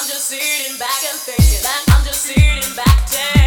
I'm just sitting back and thinking. that I'm just sitting back. Dead.